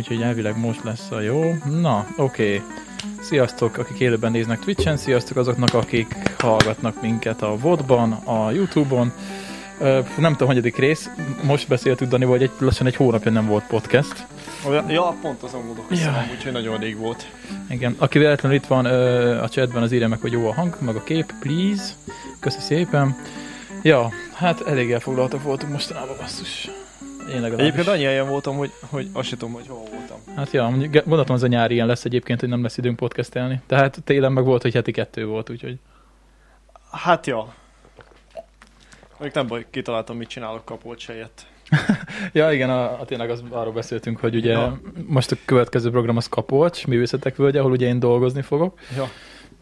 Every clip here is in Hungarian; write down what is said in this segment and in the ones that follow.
úgyhogy elvileg most lesz a jó. Na, oké. Okay. Sziasztok, akik élőben néznek Twitch-en, sziasztok azoknak, akik hallgatnak minket a VOD-ban, a YouTube-on. Nem tudom, hanyadik rész, most beszéltük Dani, hogy egy, lassan egy hónapja nem volt podcast. Ja, pont azon gondolkoztam, ja. úgyhogy nagyon rég volt. Igen, aki véletlenül itt van a chatben, az írja meg, hogy jó a hang, meg a kép, please. Köszi szépen. Ja, hát elég elfoglaltak voltunk mostanában, basszus. Én legalábbis. Egyébként annyi helyen voltam, hogy, hogy azt sem tudom, hogy hol. Hát ja, gondoltam, az a nyári ilyen lesz egyébként, hogy nem lesz időnk podcastelni. Tehát télen meg volt, hogy heti kettő volt, úgyhogy... Hát ja. Még nem baj, kitaláltam, mit csinálok kapolt helyett. ja, igen, a, a, tényleg az, arról beszéltünk, hogy ugye ja. most a következő program az Kapolcs, művészetek völgye, ahol ugye én dolgozni fogok. Ja.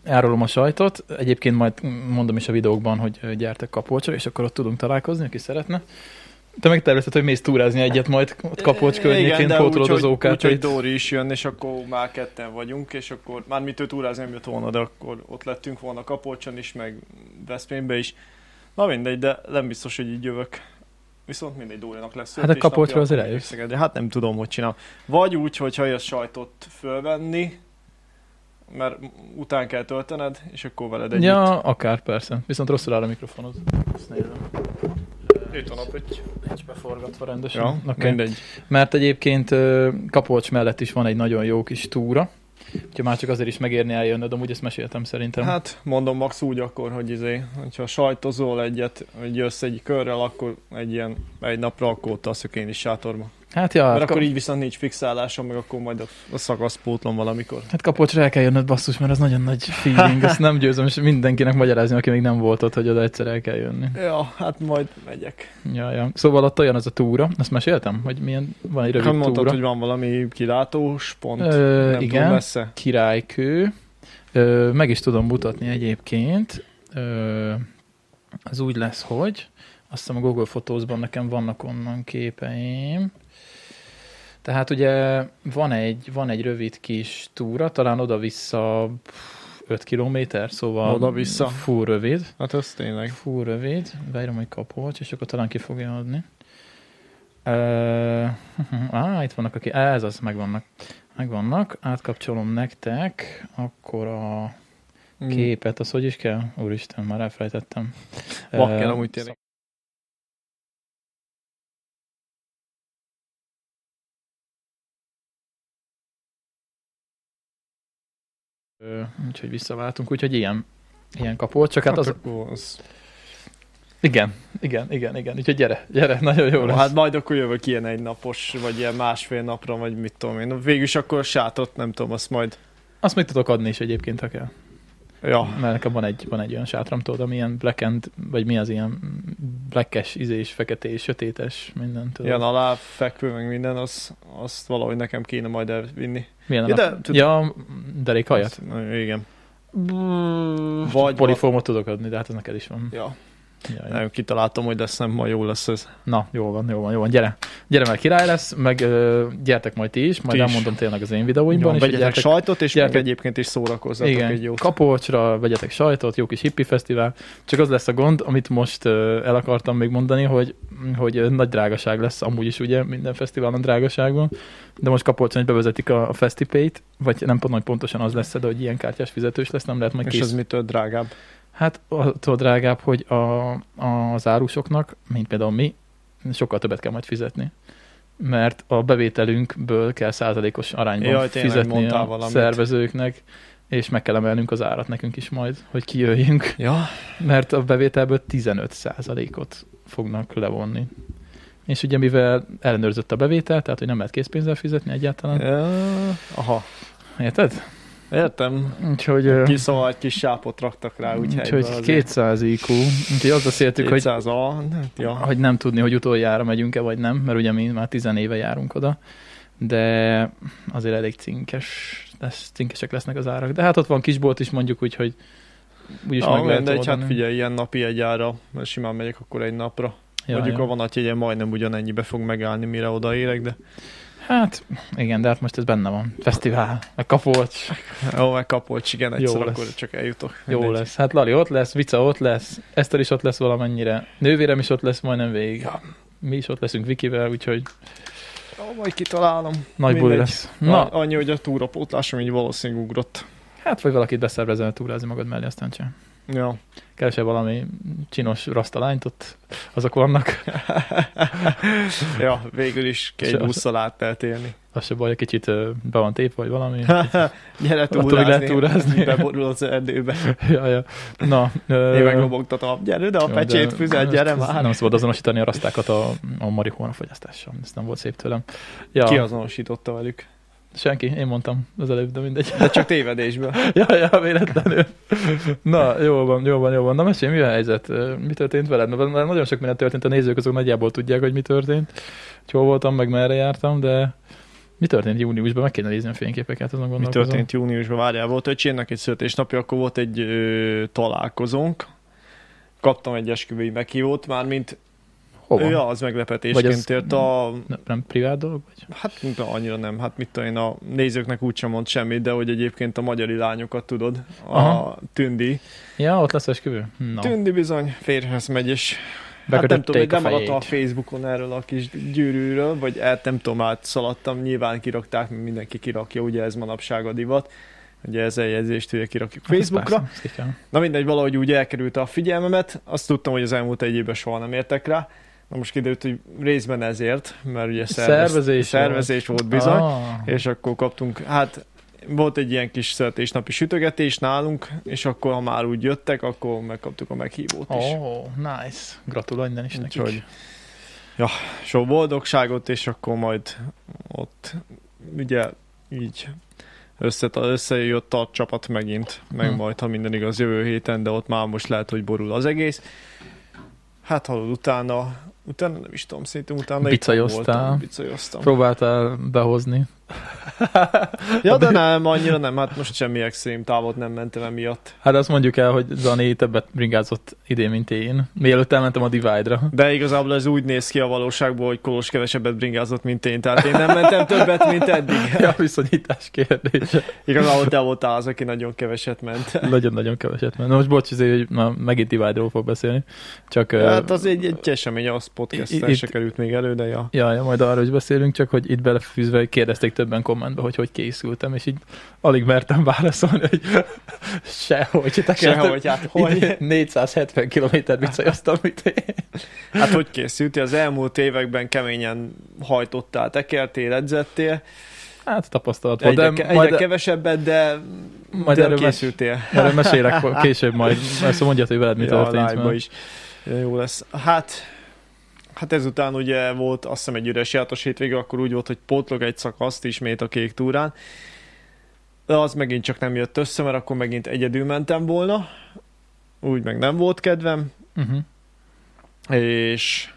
Árulom a sajtot. Egyébként majd mondom is a videókban, hogy gyertek Kapolcsra, és akkor ott tudunk találkozni, aki szeretne. Te megtervezted, hogy mész túrázni egyet majd ott Kapocs környékén, pótolod az ókát. Úgyhogy Dóri is jön, és akkor már ketten vagyunk, és akkor már mit ő túrázni nem jött volna, de akkor ott lettünk volna Kapolcson is, meg Veszprémbe is. Na mindegy, de nem biztos, hogy így jövök. Viszont mindegy Dórinak lesz. Hát a Kapolcsra azért eljössz. Hát nem tudom, hogy csinál. Vagy úgy, hogyha jössz sajtot fölvenni, mert után kell töltened, és akkor veled együtt. Ja, akár persze. Viszont rosszul áll a mikrofonod. Ezt nézem. Itt van a pötty. Nincs beforgatva rendesen. Ja, okay. mindegy. Mert egyébként Kapolcs mellett is van egy nagyon jó kis túra, Úgyhogy már csak azért is megérni eljönnöd, amúgy ezt meséltem szerintem. Hát mondom max úgy akkor, hogy izé, hogyha sajtozol egyet, hogy jössz egy körrel, akkor egy ilyen egy napra, akkor ott azt én is sátorba. Hát ja, Mert hát akkor így viszont nincs fixálásom, meg akkor majd a, a szakasz pótlom valamikor. Hát kapocsra el kell jönnöd basszus, mert ez nagyon nagy feeling, ezt nem győzöm, és mindenkinek magyarázni, aki még nem volt ott, hogy oda egyszer el kell jönni. Ja, hát majd megyek. Ja, ja. Szóval ott olyan az a túra, ezt meséltem, hogy milyen, van egy rövid hát mondtad, túra. hogy van valami kilátós pont, Ö, nem igen, messze. királykő. Ö, meg is tudom mutatni egyébként. Ö, az úgy lesz, hogy azt hiszem a Google Photos-ban nekem vannak onnan képeim. Tehát ugye van egy, van egy rövid kis túra, talán oda-vissza 5 kilométer, szóval oda-vissza. full rövid. Hát ez tényleg. Full rövid, beírom, hogy kapolcs, és akkor talán ki fogja adni. Uh, ah, itt vannak, aki, ez az, megvannak. Megvannak, átkapcsolom nektek, akkor a hmm. képet, az hogy is kell? Úristen, már elfelejtettem. Bakker, uh, amúgy tényleg. Úgyhogy visszaváltunk, úgyhogy ilyen, ilyen kapott, csak hát, hát az... az... Igen, igen, igen, igen. Úgyhogy gyere, gyere, nagyon jó lesz. Hát majd akkor jövök ilyen egy napos, vagy ilyen másfél napra, vagy mit tudom én. Végülis akkor sátot, nem tudom, azt majd... Azt még tudok adni is egyébként, ha kell. Ja. Mert nekem van egy, van egy olyan sátram, tudod, ami ilyen black and, vagy mi az ilyen blackes, izés, feketés, sötétes, minden. Tudod. Ilyen alá fekvő, meg minden, az, azt valahogy nekem kéne majd elvinni. Milyen ja, de, tud... ja, derékhajat? Igen. Vagy polifómot tudok adni, de hát ez neked is van. Ja. Jaj. Kitaláltam, hogy lesz, nem ma jó lesz ez. Na, jó van, jó van, jó van, gyere. Gyere, mert király lesz, meg uh, gyertek majd ti is, majd ti elmondom is. tényleg az én videóimban. Jó, vegyetek gyertek, sajtot, és gyertek, egyébként is szórakozzatok igen, egy jót. Kapolcsra vegyetek sajtot, jó kis hippi fesztivál. Csak az lesz a gond, amit most uh, el akartam még mondani, hogy, hogy nagy drágaság lesz, amúgy is ugye minden fesztiválon drágaságban, de most Kapolcson, hogy bevezetik a, a Festipay-t, vagy nem tudom, hogy pontosan az lesz, de hogy ilyen kártyás fizetős lesz, nem lehet majd És ez mitől drágább? Hát attól drágább, hogy a, az árusoknak, mint például mi, sokkal többet kell majd fizetni. Mert a bevételünkből kell százalékos arányban Jaj, fizetni a valamit. szervezőknek, és meg kell emelnünk az árat nekünk is majd, hogy kijöjjünk. Ja. Mert a bevételből 15 százalékot fognak levonni. És ugye mivel ellenőrzött a bevétel, tehát hogy nem lehet készpénzzel fizetni egyáltalán. Ja. Aha. Érted? Értem. Úgyhogy, kis szóval egy kis sápot raktak rá, úgy Úgyhogy 200 IQ. Úgyhogy azt beszéltük, 200 hogy, a, ja. hogy nem tudni, hogy utoljára megyünk-e, vagy nem, mert ugye mi már 10 éve járunk oda, de azért elég cinkes, lesz, cinkesek lesznek az árak. De hát ott van kisbolt is mondjuk, úgyhogy úgyis ja, meg lehet egy, hát figyelj, ilyen napi egy ára, mert simán megyek akkor egy napra. Ja, mondjuk ja. a vonatjegyen majdnem ugyanennyibe fog megállni, mire odaérek, de Hát, igen, de hát most ez benne van. Fesztivál, meg kapolcs. Jó, meg kapolcs, igen, egyszer Jó lesz. akkor csak eljutok. Jó Mindegy. lesz. Hát Lali ott lesz, Vica ott lesz, Eszter is ott lesz valamennyire, nővérem is ott lesz majdnem végig. Ja. Mi is ott leszünk Vikivel, úgyhogy Ó, majd kitalálom. Nagy buli lesz. Na. Annyi, hogy a túrapótlásom így valószínűleg ugrott. hát vagy valakit beszervezel túrázni magad mellé, aztán csak Ja. keresel valami csinos rasztalányt, ott azok vannak. ja, végül is két busszal át lehet élni. Az se baj, egy kicsit be van tépve, vagy valami. Gyere még lehet túrázni, túrázni. beborul az erdőbe. ja, ja. Na, Én meglobogtatom, gyere, de a pecsét füzet, gyere már. Nem szabad azonosítani a rasztákat a, a marihuana fogyasztással. Ez nem volt szép tőlem. Ja, Ki azonosította velük? Senki, én mondtam az előbb, de mindegy. De csak tévedésből. ja, ja, véletlenül. Na, jó van, jó van, jó van. Na, mesélj, mi a helyzet? Mi történt veled? Mert nagyon sok minden történt, a nézők azok nagyjából tudják, hogy mi történt. Hogy hol voltam, meg merre jártam, de mi történt júniusban? Meg kéne nézni a fényképeket, azon Mi gondolkozom. történt júniusban? Várjál, volt öcsémnek egy születésnapja, akkor volt egy ö, találkozónk. Kaptam egy esküvői meghívót, már mint Hova? Ja, az Vagy meglepetésként az- ért a... Nem, nem privát dolog? Vagy? Hát de annyira nem, hát mit tudom én, a nézőknek úgysem mond semmit, de hogy egyébként a magyari lányokat tudod, a Aha. Tündi. Ja, ott lesz esküvő? Na, Tündi bizony férjhez megy, és hát nem bekötötték tudom, hogy a nem maradta a. Facebookon erről a kis gyűrűről, vagy el nem tudom, átszaladtam, nyilván kirakták, mert mindenki kirakja, ugye ez manapság a divat. Ugye ez eljegyzést ugye kirakjuk Hát Facebookra. persze. Na mindegy, valahogy úgy elkerült a figyelmemet, azt tudtam, hogy az elmúlt egy évben soha nem értek rá. Na most kiderült, hogy részben ezért, mert ugye szervez, Szervezés szervezés volt bizony, Ah, és akkor kaptunk, hát volt egy ilyen kis születésnapi sütögetés nálunk, és akkor ha már úgy jöttek, akkor megkaptuk a meghívót is. Oh, nice. Gratulálj innen is nekik. Úgyhogy sok boldogságot, és akkor majd ott ugye így össze, összejött a csapat megint, meg Hm. majd, ha minden igaz, jövő héten, de ott már most lehet, hogy borul az egész. Hát hallod, utána, utána nem is tudom, szerintem utána Bicajoztál. Bicajoztam. Próbáltál behozni. Ja, de nem, annyira nem, hát most semmi extrém távot nem mentem emiatt. Hát azt mondjuk el, hogy Zani többet bringázott idén, mint én. Mielőtt elmentem a Divide-ra. De igazából ez úgy néz ki a valóságból, hogy Kolos kevesebbet bringázott, mint én, tehát én nem mentem többet, mint eddig. Ja, viszonyítás kérdése. Igazából te voltál az, aki nagyon keveset ment. Nagyon-nagyon keveset. Na most bocs, azért, hogy na, megint Divide-ról fog beszélni. Csak... Hát az egy, egy esemény, az podcasten Itt- se került még elő, de ja. Ja, ja, majd arra is beszélünk, csak hogy itt belefűzve kérdezték többen kommentbe, hogy hogy készültem, és így alig mertem válaszolni, hogy sehogy. tekertem. Sehogy, hát hogy? Idén 470 kilométer bicajoztam, mint én. Hát hogy készültél? Az elmúlt években keményen hajtottál, tekertél, edzettél. Hát tapasztalat volt, Egyre, de egyre majd, kevesebbet, de, majd de erről, mes, készültél. erről mesélek később majd. Ezt mondjad, hogy veled mi ja, történt. mert- is. Jó lesz. Hát, hát ezután ugye volt azt hiszem egy üres játos hétvége, akkor úgy volt, hogy pótlog egy szakaszt ismét a kék túrán. De az megint csak nem jött össze, mert akkor megint egyedül mentem volna. Úgy meg nem volt kedvem. Uh-huh. és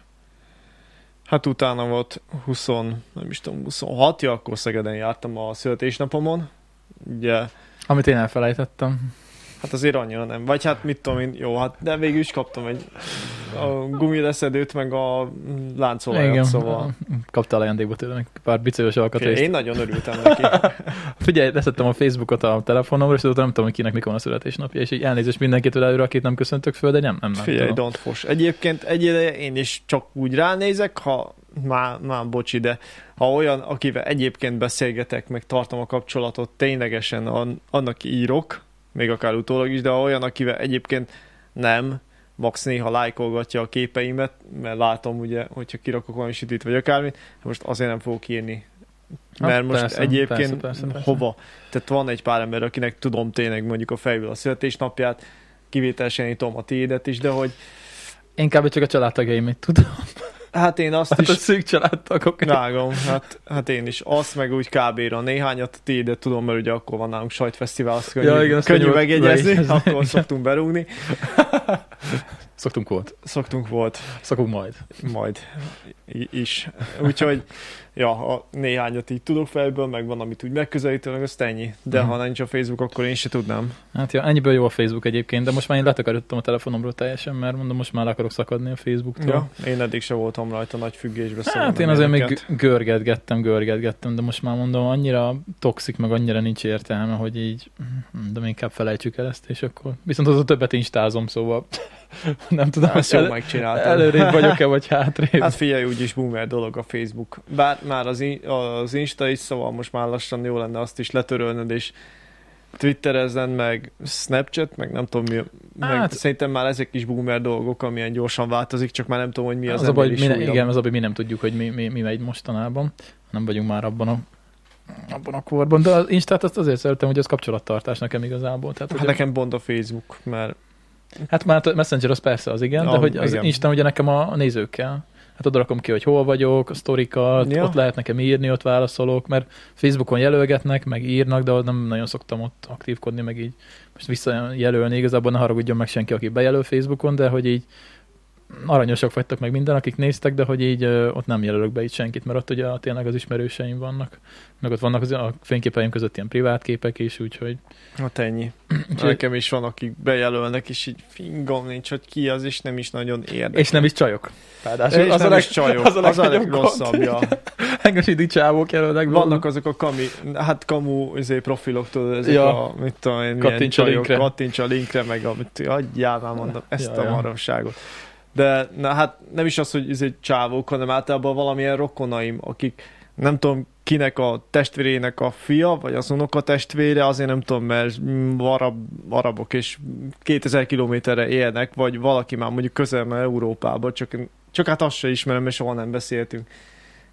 hát utána volt 20, nem is tudom, 26 ja, akkor Szegeden jártam a születésnapomon. Ugye, Amit én elfelejtettem. Hát azért annyira nem. Vagy hát mit tudom én, jó, hát de végül is kaptam egy a gumileszedőt, meg a láncolajat, szóval. Kaptál ajándékba tőle egy pár Figyelj, alkatrészt. én nagyon örültem neki. Figyelj, leszettem a Facebookot a telefonomra, és azóta nem tudom, hogy kinek mikor van a születésnapja, és így elnézést mindenkitől előre, akit nem köszöntök föl, de nem, nem, Figyelj, tudom. don't fos. Egyébként egy ideje én is csak úgy ránézek, ha már, már bocsi, de ha olyan, akivel egyébként beszélgetek, meg tartom a kapcsolatot, ténylegesen an, annak írok, még akár utólag is, de ha olyan, akivel egyébként nem, max néha lájkolgatja a képeimet, mert látom ugye, hogyha kirakok valami sütit vagy akármit, most azért nem fogok írni. Hát Mert most persze, egyébként persze, persze, persze. hova? Tehát van egy pár ember, akinek tudom tényleg mondjuk a fejből a születésnapját, kivételesen tudom a tiédet is, de hogy Én kb. csak a családtagjaimét tudom. Hát én azt Hát is a szűk családtagok. Vágom, hát, hát én is. Azt meg úgy kb-ra néhányat, ti de tudom, mert ugye akkor van nálunk sajtfesztivál, azt könnyű, Ja, igen, azt könnyű megjegyezni, megjegyezni. akkor szoktunk berúgni. Szoktunk volt. Szoktunk volt, Szokunk majd. majd is. Úgyhogy, ja, a néhányat így tudok fejből, meg van, amit úgy megközelítő, meg azt ennyi. De Mhm. ha nincs a Facebook, akkor én se tudnám. Hát ja, ennyiből jó a Facebook egyébként, de most már én letakarítottam a telefonomról teljesen, mert mondom, most már akarok szakadni a Facebooktól. Ja, én eddig se voltam rajta nagy függésbe. szóval Hát én azért még görgetgettem, görgetgettem, de most már mondom, annyira toxik, meg annyira nincs értelme, hogy így, hm, de még inkább felejtsük el ezt, és akkor viszont az a többet instázom, szóval Nem tudom, Ezt hogy el, előrébb vagyok-e, vagy hátrébb. Hát figyelj, úgyis boomer dolog a Facebook. Bár már az, in- az Insta is, szóval most már lassan jó lenne azt is letörölnöd, és Twitterezzen, meg Snapchat, meg nem tudom mi, meg Hát- szerintem már ezek is boomer dolgok, amilyen gyorsan változik, csak már nem tudom, hogy mi az, az a baj, mi is ne, igen, az a baj, mi nem tudjuk, hogy mi, mi, mi megy mostanában. Nem vagyunk már abban a, abban a korban. De az Instát azt azért szeretem, hogy az kapcsolattartás nekem igazából. Tehát, Hát hogy nekem bond a Facebook, mert Hát már a Messenger az persze az igen, de Ah, hogy az igen. Insta ugye nekem a nézőkkel. Hát oda rakom ki, hogy hol vagyok, a sztorikat, Ja. ott lehet nekem írni, ott válaszolok, mert Facebookon jelölgetnek, meg írnak, de nem nagyon szoktam ott aktívkodni, meg így most visszajelölni, igazából ne haragudjon meg senki, aki bejelöl Facebookon, de hogy így aranyosak vagytok meg minden, akik néztek, de hogy így ö, ott nem jelölök be itt senkit, mert ott ugye tényleg az ismerőseim vannak, meg ott vannak az, a fényképeim között ilyen privát képek is, úgyhogy hát ennyi. Úgyhogy- Nekem is van, akik bejelölnek, és így fingom nincs, hogy ki az, és nem is nagyon érdekel. és nem is csajok. Ráadásul és az, nem a leg, is csajok. az a az a legnagyobb legrosszabb, gond. ja. Engem is csávók jelölnek. Vannak azok a kami, hát kamu izé, profilok, tudod, ezek Ja. a, mit tudom én, Kattints a linkre. kattints a linkre, meg amit, adjál már mondom, ezt Ja, a ja. De na, hát nem is az, hogy izé, csávók, hanem általában valamilyen rokonaim, akik nem tudom kinek a testvérének a fia, vagy az unoka testvére, azért nem tudom, mert arab, arabok és 2000 kilométerre élnek, vagy valaki már mondjuk közel Európába, csak, csak hát azt se ismerem, és soha nem beszéltünk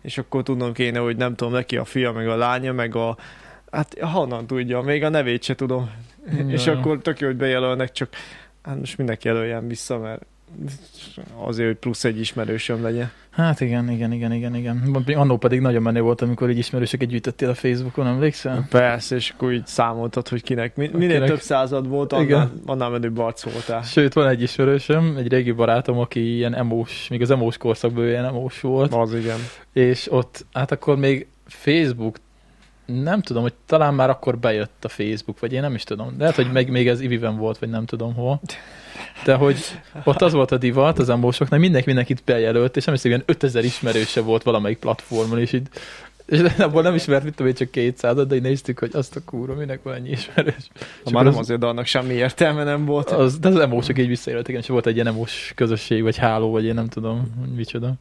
és akkor tudnom kéne, hogy nem tudom, neki a fia, meg a lánya, meg a hát honnan tudja, még a nevét se tudom. Ja. és akkor tök jó, hogy bejelölnek, csak hát most mindenki jelöljen vissza, mert azért, hogy plusz egy ismerősöm legyen. Hát igen, igen, igen, igen, igen. Annó pedig nagyon menő volt, amikor így ismerősöket gyűjtöttél a Facebookon, emlékszel? Persze, és akkor így számoltad, hogy kinek. Mi- Minél Kinek? több század volt, annál, Igen. annál menőbb arc voltál. Sőt, van egy ismerősöm, egy régi barátom, aki ilyen emós, még az emós korszakban ilyen emós volt, Az igen. és ott, hát akkor még Facebook, nem tudom, hogy talán már akkor bejött a Facebook, vagy én nem is tudom. Lehet, hogy még, még ez Iviben volt, vagy nem tudom hol. De hogy ott az volt a divat az emósoknak, mindenki mindenkit bejelölt, és nem hiszem, ilyen 5000 ismerőse volt valamelyik platformon, és így és abból nem ismert, mit tudom én, csak 200 de így néztük, hogy azt a kúra, minek van ennyi ismerős. Ha már nem azért, de annak semmi értelme nem volt. az, de az emósok így visszaéltek, és volt egy ilyen emós közösség, vagy háló, vagy én nem tudom, hogy micsoda.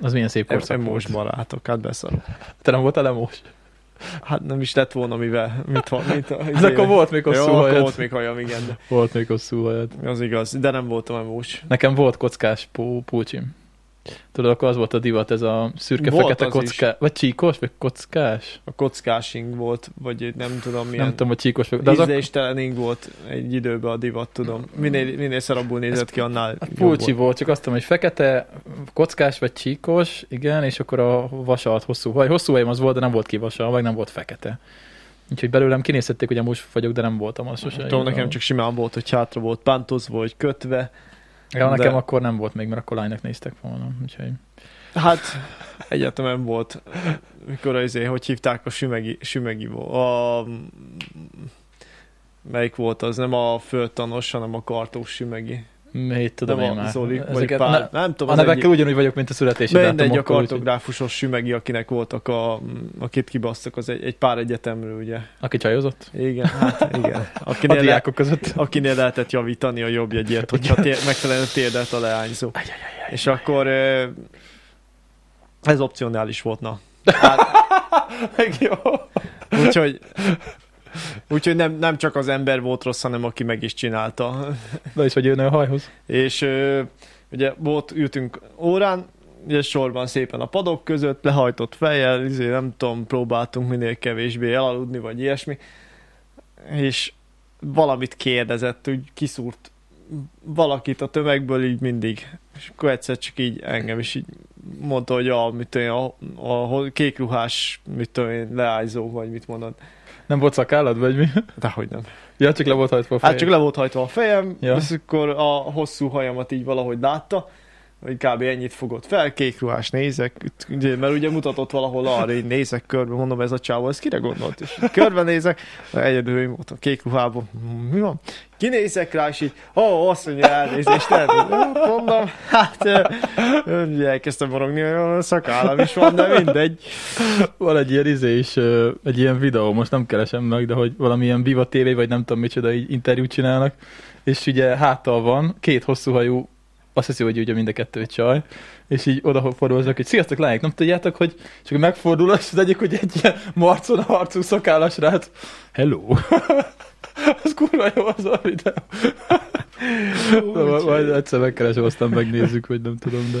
Az milyen szép korszak Emos barátok, hát beszarok. Te nem voltál emós? Hát nem is lett volna mivel, mit van, mit Ez akkor volt még hosszú Jó, hajad. volt még hajam, igen, de Volt még hosszú hajad. az igaz, de nem voltam emós. Nekem volt kockás pó, pulcsim. Tudod, akkor az volt a divat, ez a szürke-fekete az kocká... Vagy csíkos, vagy kockás? A kockásing volt, vagy nem tudom milyen. Nem tudom, hogy csíkos, vagy... De az a Ízléstelening volt egy időben a divat, tudom. Minél, minél szarabbul nézett ki, annál a pulcsi volt. volt, csak azt tudom, hogy fekete, kockás vagy csíkos, igen, és akkor a vasalt hosszú haj. Hosszú hajam az volt, de nem volt kivasal, meg nem volt fekete. Úgyhogy belőlem kinézhették, hogy amúgy vagyok, de nem voltam az sose. Tudom, nekem csak simán volt, hogy hátra volt pántozva, vagy kötve. Ja, nekem de- akkor nem volt még, mert akkor lánynak néztek volna. Úgyhogy... Hát egyetemen volt, mikor az, hogy hívták a sümegi, sümegi a, melyik volt az, nem a földtanos, hanem a kartós sümegi. Mit tudom nem én a már. Zoli, Ezeket- Pál, ne- nem tudom, A nevekkel egyik, ugyanúgy vagyok, mint a születési mindegy, a dátumokkal, úgyhogy- kartográfusos sümegi, akinek voltak a, akit kibasztak, az egy, egy pár egyetemről, ugye. Aki csajozott? Igen, hát igen. A Akinél, le, diákok között. akinél lehetett javítani a jobbjegyért, hogyha tér, megfelelően térdelt a leányzó. És akkor ez opcionális volt, na. Hát, Meg jó. úgyhogy úgyhogy nem, nem csak az ember volt rossz, hanem aki meg is csinálta. Na és hogy jönne a hajhoz? És ugye volt, ültünk órán, ugye sorban szépen a padok között, lehajtott fejjel, izé, nem tudom, próbáltunk minél kevésbé elaludni, vagy ilyesmi, és valamit kérdezett, úgy kiszúrt valakit a tömegből így mindig. És akkor egyszer csak így engem is így mondta, hogy a, mit tudom, én, a, a kékruhás, mit tudom én, leányzó, vagy mit mondod. Nem volt szakállad, vagy mi? Dehogy nem. Ja, csak le volt hajtva a Hát fejed. csak le volt hajtva a fejem, ja. és akkor a hosszú hajamat így valahogy látta, hogy kb. ennyit fogott fel, kék ruhás nézek, ugye, mert ugye mutatott valahol arra, így nézek körbe, mondom, ez a csávó, ez kire gondolt? És körbe nézek, egyedül én voltam kék ruhában, mi van? Kinézek rá, és így, ó, oh, azt mondja, elnézést. Mondom, hát, ugye elkezdtem morogni, hogy szakállam is van, de mindegy. Van egy ilyen izé is, egy ilyen videó, most nem keresem meg, de hogy valamilyen Viva TV, vagy nem tudom micsoda, így interjút csinálnak, és ugye háttal van, két hosszú hajú, azt hiszi, hogy ugye mind a kettő csaj, és így oda fordulnak, hogy sziasztok lányok, nem tudjátok, hogy csak megfordul, és az egyik, hogy egy ilyen marcon a harcú szakállas rác, hello. az kurva jó az a videó. Majd- Majd egyszer megkeresem, aztán megnézzük, hogy nem tudom, de...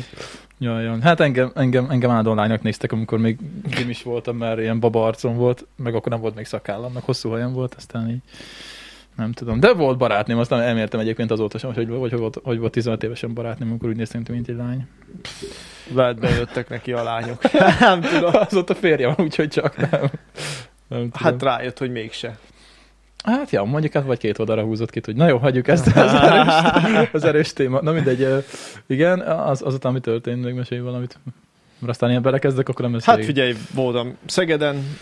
Jaj, jaj. Hát engem, engem, engem állandóan lányok néztek, amikor még gim is voltam, mert ilyen baba arcom volt, meg akkor nem volt még szakállam, meg hosszú hajam volt, aztán így nem tudom. De volt barátném, aztán elmértem egyébként azóta sem, hogy, hogy, hogy, volt, hogy volt 15 évesen barátném, amikor úgy néztem, mint egy lány. Lehet bejöttek neki a lányok. nem tudom. Azóta férje van, úgyhogy csak nem. nem tudom. Hát rájött, hogy mégse. Hát ja, mondjuk hát vagy két oldalra húzott ki, hogy na jó, hagyjuk ezt az erős, az erős téma. Na mindegy, igen, az, azután mi történt, még mesélj valamit. Mert aztán ilyen belekezdek, akkor nem lesz Hát figyelj, voltam Szegeden,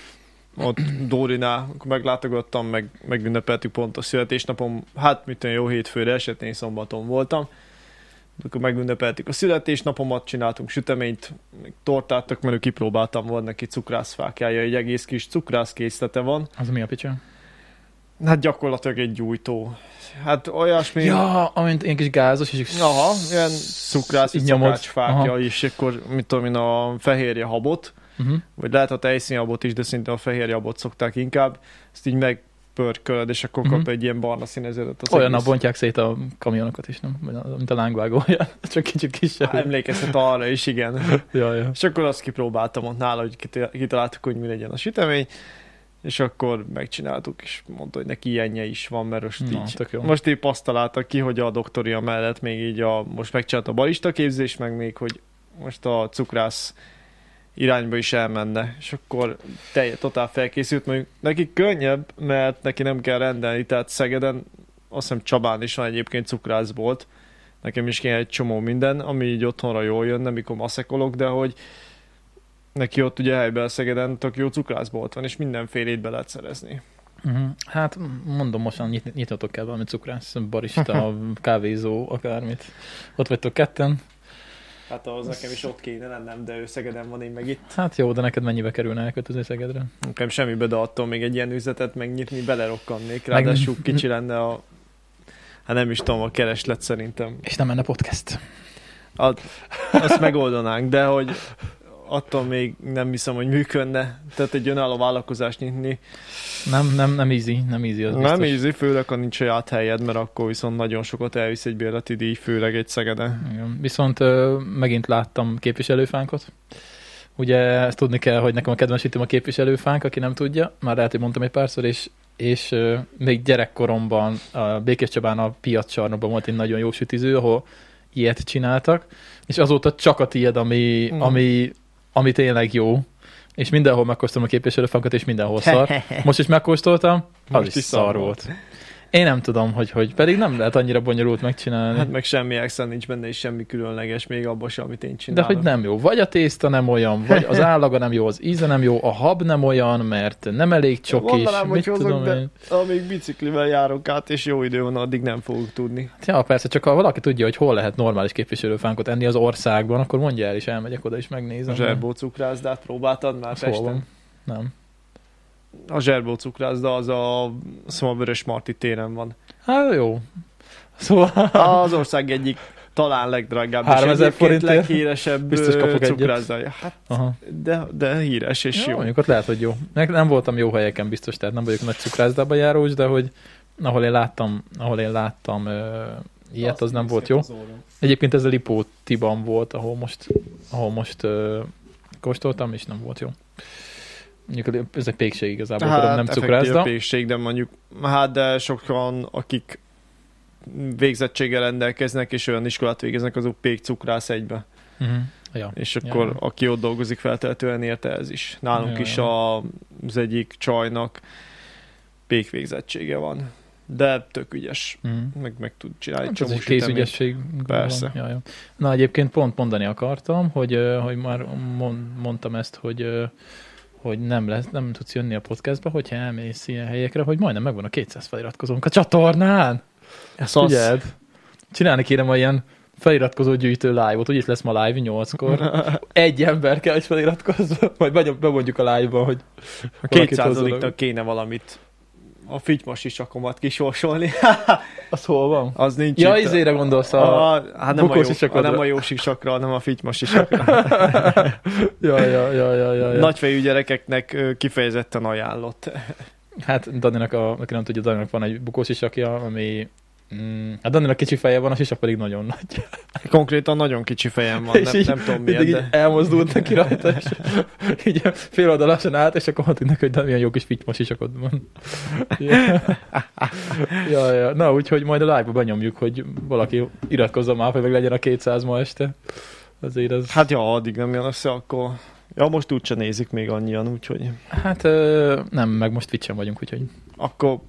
ott Dórinál, akkor meglátogattam, meg megünnepeltük pont a születésnapom, hát mit olyan jó hétfőre esett, én szombaton voltam. Akkor megünnepeltük a születésnapomat, csináltunk süteményt, még tortát, mert kipróbáltam, volt neki cukrászfákjája, egy egész kis cukrászkészlete van. Az mi a picsa? Hát gyakorlatilag egy gyújtó. Hát olyasmi... Ja, amint ilyen kis gázos, és Aha, ilyen cukrász, Aha. és akkor, mit tudom én, a fehérje habot, Uh-huh. vagy lehet a tejszínhabot is, de szinte a fehérje habot szokták inkább, ezt így megpörkölöd, és akkor kap egy ilyen barna színezetet. Az Olyan egész. bontják szét a kamionokat is, nem? A- Mint a lángvágó, csak kicsit kisebb. Á, Emlékeztet arra is, igen. Ja, ja. És akkor azt kipróbáltam ott nála, hogy kit- kitaláltuk, hogy mi legyen a sütemény, és akkor megcsináltuk, és mondta, hogy neki ilyenje is van, mert most Na, így jó. Most épp azt találtak ki, hogy a doktoria mellett még így a, most megcsinált a barista képzés, meg még, hogy most a cukrász irányba is elmenne, és akkor telje, totál felkészült, mondjuk neki könnyebb, mert neki nem kell rendelni, tehát Szegeden, azt hiszem Csabán is van egyébként cukrászbolt, nekem is kéne egy csomó minden, ami így otthonra jól jönne, mikor maszekolok, de hogy neki ott ugye helyben Szegeden tök jó cukrászbolt van, és mindenfélét be lehet szerezni. Uh-huh. Hát mondom, mostan nyit, nyitnatok kell valami cukrász, barista, kávézó, akármit. Ott vagytok ketten. Hát ahhoz nekem is ott kéne lennem, de ő Szegeden van, én meg itt. Hát jó, de neked mennyibe kerülne elköltözni Szegedre? Nekem semmibe, de attól még egy ilyen üzletet megnyitni, belerokkannék. Ráadásul kicsi lenne a... Hát nem is tudom, a kereslet szerintem. És nem menne podcast. Azt megoldanánk, de hogy attól még nem hiszem, hogy működne. Tehát egy önálló vállalkozást nyitni. Nem, nem, nem easy, nem easy az nem biztos. easy, főleg, ha nincs saját helyed, mert akkor viszont nagyon sokat elvisz egy bérleti díj, főleg egy Szegeden. Igen. Viszont ö, megint láttam képviselőfánkot. Ugye ezt tudni kell, hogy nekem a kedvenc sütőm a képviselőfánk, aki nem tudja, már lehet, hogy mondtam egy párszor, és, és még gyerekkoromban a Békés Csabán a piaccsarnokban volt egy nagyon jó sütiző, ahol ilyet csináltak, és azóta csak a tiéd, ami, Mm. ami, ami tényleg jó, és mindenhol megkóstoltam a képviselőfánkat, és mindenhol szar. Most is megkóstoltam, az Most is, is szar volt. Én nem tudom, hogy, hogy pedig nem lehet annyira bonyolult megcsinálni. Hát meg semmi extra nincs benne, és semmi különleges, még abban sem, amit én De csinálok. hogy nem jó. Vagy a tészta nem olyan, vagy az állaga nem jó, az íze nem jó, a hab nem olyan, mert nem elég csokis. Mondanám, hogy hozok, tudom de- én. Amíg biciklivel járok át, és jó idő van, addig nem fogok tudni. Hát Ja, persze, csak ha valaki tudja, hogy hol lehet normális képviselőfánkot enni az országban, akkor mondja el, és elmegyek oda, és megnézem. A zserbó cukrázdát próbáltad már Az hol Pesten? van? Nem. A zserbó cukrászda az a, azt hiszem a Vörös Marti téren van. Hát jó. Szóval... Az ország egyik talán legdrágább, és 3000 egyébként forintért? leghíresebb Biztos kapok egyet. cukrászdája. Hát, Aha. de, de híres és jó, jó. mondjuk ott lehet, hogy jó. Nem voltam jó helyeken biztos, tehát nem vagyok nagy cukrászdába járós, de hogy ahol én láttam, ahol én láttam ö, ilyet, az nem volt jó. Egyébként ez a Lipótiban volt, ahol most, ahol most ö, kóstoltam, és nem volt jó. Mondjuk ez egy pékség igazából, hát, nem cukrászda. pékség, de mondjuk, hát de sokan, akik végzettséggel rendelkeznek, és olyan iskolát végeznek, azok pék cukrász egybe. Uh-huh. Ja. És akkor Ja. aki ott dolgozik feltehetően érte ez is. Nálunk Ja, is ja. a, az egyik csajnak pék végzettsége van. De tök ügyes. Uh-huh. Meg, meg tud csinálni Hát ez egy kézügyesség. Persze. Ja, ja. Na egyébként pont mondani akartam, hogy, hogy már mond, mondtam ezt, hogy hogy nem, lesz, nem tudsz jönni a podcastba, hogyha elmész ilyen helyekre, hogy majdnem megvan a 200 feliratkozónk a csatornán. Ez az. Figyeld! Csinálni kéne ma ilyen feliratkozó gyűjtő live-ot, úgyis lesz ma live 8-kor. Egy ember kell, hogy feliratkozzon, majd bemondjuk a live-ban, hogy A valakit hozzanak. 200 kéne valamit a fitymos is csakomat kisorsolni. Az hol van? Az nincs Ja, itt. izére gondolsz a... a, hát nem a, jó, sisakodra. nem a jó sisakra, hanem a fitymos sisakra. Ja, ja, ja, ja, ja, ja. Nagyfejű gyerekeknek kifejezetten ajánlott. Hát Daninak, a, aki nem tudja, Daninak van egy bukós sisakja, ami... Mm, hát Daninak kicsi feje van, a sisak pedig nagyon nagy. Konkrétan nagyon kicsi fejem van, nem, így nem tudom miért, így de... elmozdult neki rajta, és így fél oldalasan át, és akkor mondtuk neki, hogy Dani, milyen jó kis fitymos sisakod van. Ja. ja, ja. Na, úgyhogy majd a live-ba benyomjuk, hogy valaki iratkozzon már, hogy meg legyen a 200 ma este. Azért az... Hát ja, addig nem jön össze, akkor... Ja, most úgyse nézik még annyian, úgyhogy... Hát nem, meg most Twitch-en vagyunk, úgyhogy Akkor,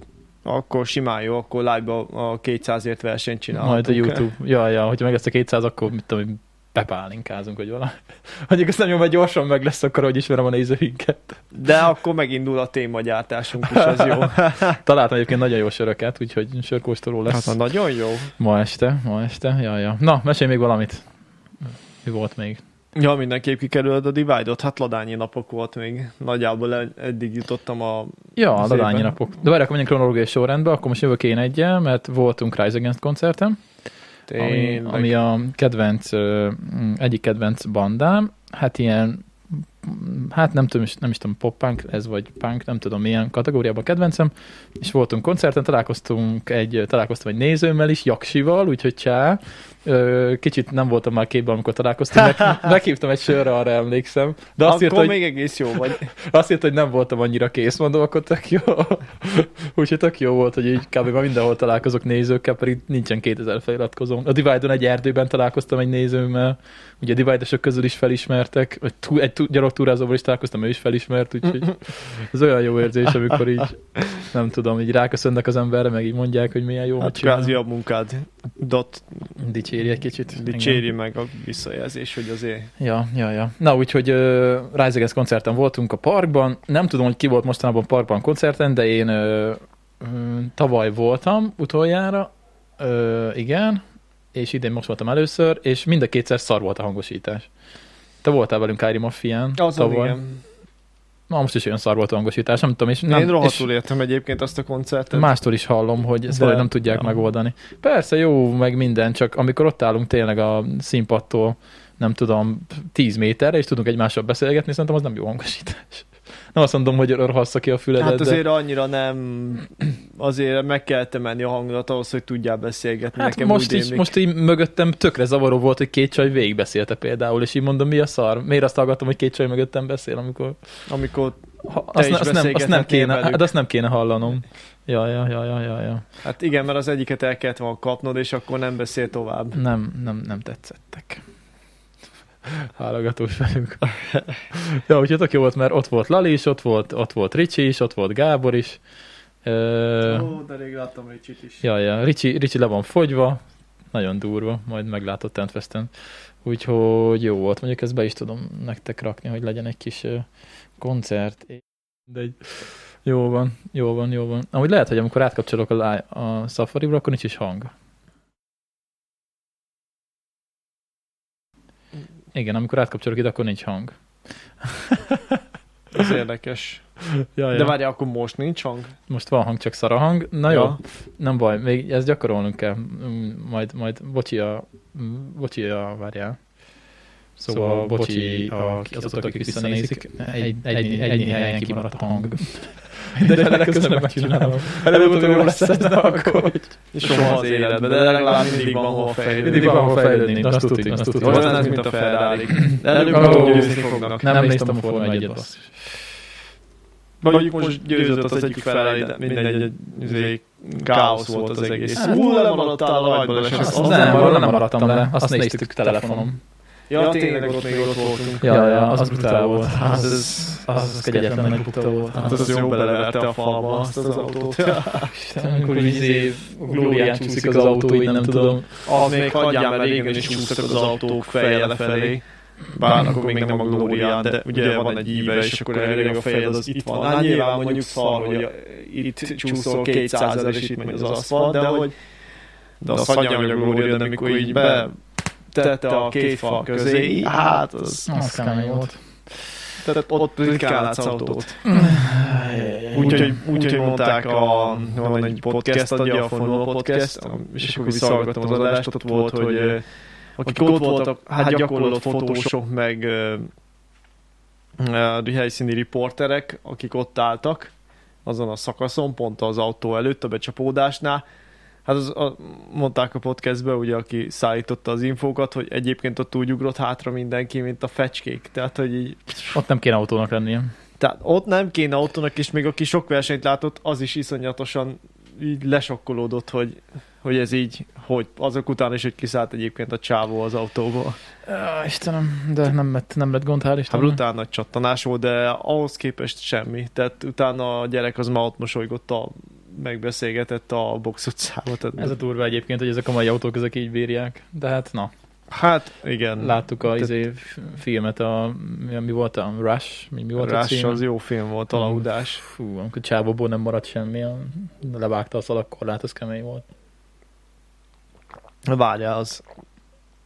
akkor simán jó, akkor live-ba a 200-ért versenyt csinálhatunk. majd a YouTube. Ja, ja, hogyha meg ezt a 200, akkor mit tudom, én, bepálinkázunk, vagy valami. Mondjuk azt nem jó, mert gyorsan meg lesz akkor, hogy ismerem a nézőinket. De akkor megindul a témagyártásunk is, az jó. Találtam egyébként nagyon jó söröket, úgyhogy sörkóstoló lesz. Hát nagyon jó. Ma este, ma este, ja, ja. Na, mesélj még valamit. Mi volt még? Ja, mindenképp kikerülöd a Divide-ot, hát ladányi napok volt még. Nagyjából ed- eddig jutottam a... Ja, a ladányi napok. De várj, akkor menjünk kronológiai sorrendbe, akkor most jövök én egyel, mert voltunk Rise Against koncerten, ami, Tényleg. ami a kedvenc, egyik kedvenc bandám, hát ilyen hát nem tudom, nem is tudom, pop-punk, ez vagy punk, nem tudom milyen kategóriában kedvencem, és voltunk koncerten, találkoztunk egy, találkoztam egy nézőmmel is, Jaksival, úgyhogy csá, kicsit nem voltam már képben, amikor találkoztunk, meg, meghívtam egy sörre, arra emlékszem, de azt Akkor hogy még egész jó vagy. azt írta, hogy nem voltam annyira kész, mondom, akkor tök jó. Úgyhogy tök jó volt, hogy így kb. már mindenhol találkozok nézőkkel, pedig nincsen 2000 feliratkozom. A Divide-on egy erdőben találkoztam egy nézőmmel, ugye a divide közül is felismertek, vagy tú, egy tú, gyalogtúrázóval is találkoztam, ő is felismert, úgyhogy ez olyan jó érzés, amikor így, nem tudom, így ráköszönnek az emberre, meg így mondják, hogy milyen jó, Hát kvázi a munkád. Dot Dicséri egy kicsit. dicséri meg a visszajelzés, hogy azért... Ja, ja, ja. Na, úgyhogy uh, Rise Against koncerten voltunk a parkban. Nem tudom, hogy ki volt mostanában parkban koncerten, de én uh, tavaly voltam utoljára, uh, igen, és idén most voltam először, és mind a kétszer szar volt a hangosítás. Te voltál velünk Ári Maffián tavaly. igen. Na, most is olyan szar volt a hangosítás, nem tudom, és Nem, Én és rohadtul értem egyébként azt a koncertet. mástól is hallom, hogy ezt De- valahogy nem tudják ja. megoldani. Persze jó, meg minden, csak amikor ott állunk tényleg a színpadtól, nem tudom, 10 méterre, és tudunk egymással beszélgetni, szerintem az nem jó hangosítás. Nem azt mondom, hogy rohassza ki a füledet, Hát de... azért annyira nem, azért meg kell temenni a hangulat ahhoz, hogy tudjál beszélgetni. Hát Nekem most, rémlik. most így mögöttem tökre zavaró volt, hogy két csaj végigbeszélte például, és így mondom, mi a szar? Miért azt hallgatom, hogy két csaj mögöttem beszél, amikor... Amikor, Ha, azt, ne, azt, nem, azt, nem kéne, velük. hát azt nem kéne hallanom. Ja, ja, ja, ja, ja, ja. hát igen, mert az egyiket el kellett volna kapnod, és akkor nem beszél tovább. Nem, nem, nem tetszettek. Hálogatós velünk. ja, úgyhogy tök jó volt, mert ott volt Lali is, ott volt, ott volt Ricsi is, ott volt Gábor is. Ö, Ó, de rég láttam Ricsit is. Ja, ja, Ricsi, Ricsi le van fogyva, nagyon durva, majd meglátott Tentfesten. Úgyhogy jó volt, mondjuk ezt be is tudom nektek rakni, hogy legyen egy kis koncert. De egy... Jó van, jó van, jó van. Amúgy lehet, hogy amikor átkapcsolok a, a Safari-ra, akkor nincs is hang. Igen, amikor átkapcsolok ide, akkor nincs hang. Ez érdekes. Ja, De várjál, akkor most nincs hang? Most van hang, csak szar a hang. Na jó, Ja. nem baj, még ezt gyakorolnunk kell. Mm, Majd, majd bocsi a, mm, bocsi a, várjál. Szóval, szóval bocsi a, azok, akik visszanézik, egy, egy, egy, egy helyen kimaradt a hang. De legközelebb megcsinálom. Előbb-utóbb jó lesz ez, de akkor Soha az életben, de legalább mindig van hova fejlődni. mindig van hol fejlődni. Azt tudni, azt tudni. Olyan ez, mint a ferrari De előbb Ó. oh, győzni fognak. Nem néztem a Forma 1-et, basszus. Mondjuk most győzött az egyik Ferrari, de mindegy, egy, káosz volt az egész. Ú, lemaradtál a rajtból, és Az nem, nem maradtam le, azt néztük telefonom. Ja, tényleg ott még ott voltunk. Ja, ja, az brutál volt. Az, Az, az, az kegyetlen nagy bukta volt. hát az jó beleverte a falba azt az autót. Isten, amikor izé a glórián csúszik az autó, így nem tudom. Az még hagyjál, mert régen is csúsztak az autók fejjel lefelé. Bár akkor még nem a glórián, de ugye van egy íve, és akkor elég a fejed az itt van. Hát nyilván mondjuk szar, hogy itt csúszol 200 és itt megy az aszfalt, de hogy de azt hagyjam, hogy a glória, de amikor így be tette a két fal közé, hát az, Az kemény volt. tehát ott ritkán látsz autót. Úgyhogy úgy, úgy, mondták, a, van egy podcast adja, a Formula Podcast, és akkor visszahallgattam az adást, ott volt, hogy akik ott voltak, hát gyakorlott fotósok, meg uh, helyszíni riporterek, akik ott álltak azon a szakaszon, pont az autó előtt, a becsapódásnál, Hát az, a, mondták a podcastben, ugye, aki szállította az infókat, hogy egyébként ott úgy ugrott hátra mindenki, mint a fecskék. Tehát, hogy így... Ott nem kéne autónak lennie. Tehát ott nem kéne autónak, és még aki sok versenyt látott, az is iszonyatosan így lesokkolódott, hogy, hogy ez így, hogy azok után is, hogy kiszállt egyébként a csávó az autóból. Uh, Istenem, de nem lett, nem lett gond, hál' Hát brutál nagy csattanás volt, de ahhoz képest semmi. Tehát utána a gyerek az már ott mosolygott a megbeszélgetett a box utcába. Tehát... Ez a durva egyébként, hogy ezek a mai autók ezek így bírják, de hát na. Hát igen. Láttuk a izé, filmet, a, mi volt a Rush? Mi, mi volt Rush a cím? az jó film volt, alahudás. Fú, amikor csábóból nem maradt semmi, levágta a szalagkorlát, az kemény volt. Várjál, az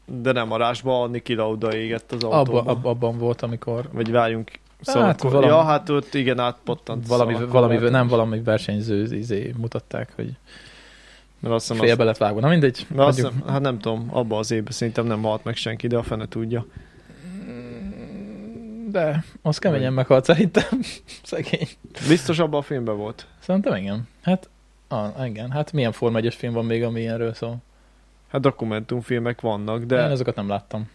de nem a rásba, a Niki Lauda égett az autóba. Abba, ab, abban volt, amikor... Vagy várjunk, Szóval hát, valami, ja, hát ott igen, átpottant. Valami, valami, nem valami versenyző izé mutatták, hogy mert azt félbe azt... lett vágva. Na mindegy. azt hiszem, hát nem tudom, abban az évben szerintem nem halt meg senki, de a fene tudja. De, az keményen meghalt szerintem. Szegény. Biztos abban a filmben volt. Szerintem igen. Hát, ah, igen. Hát milyen Forma 1 film van még, ami ilyenről szól? Hát dokumentumfilmek vannak, de... Én azokat nem láttam.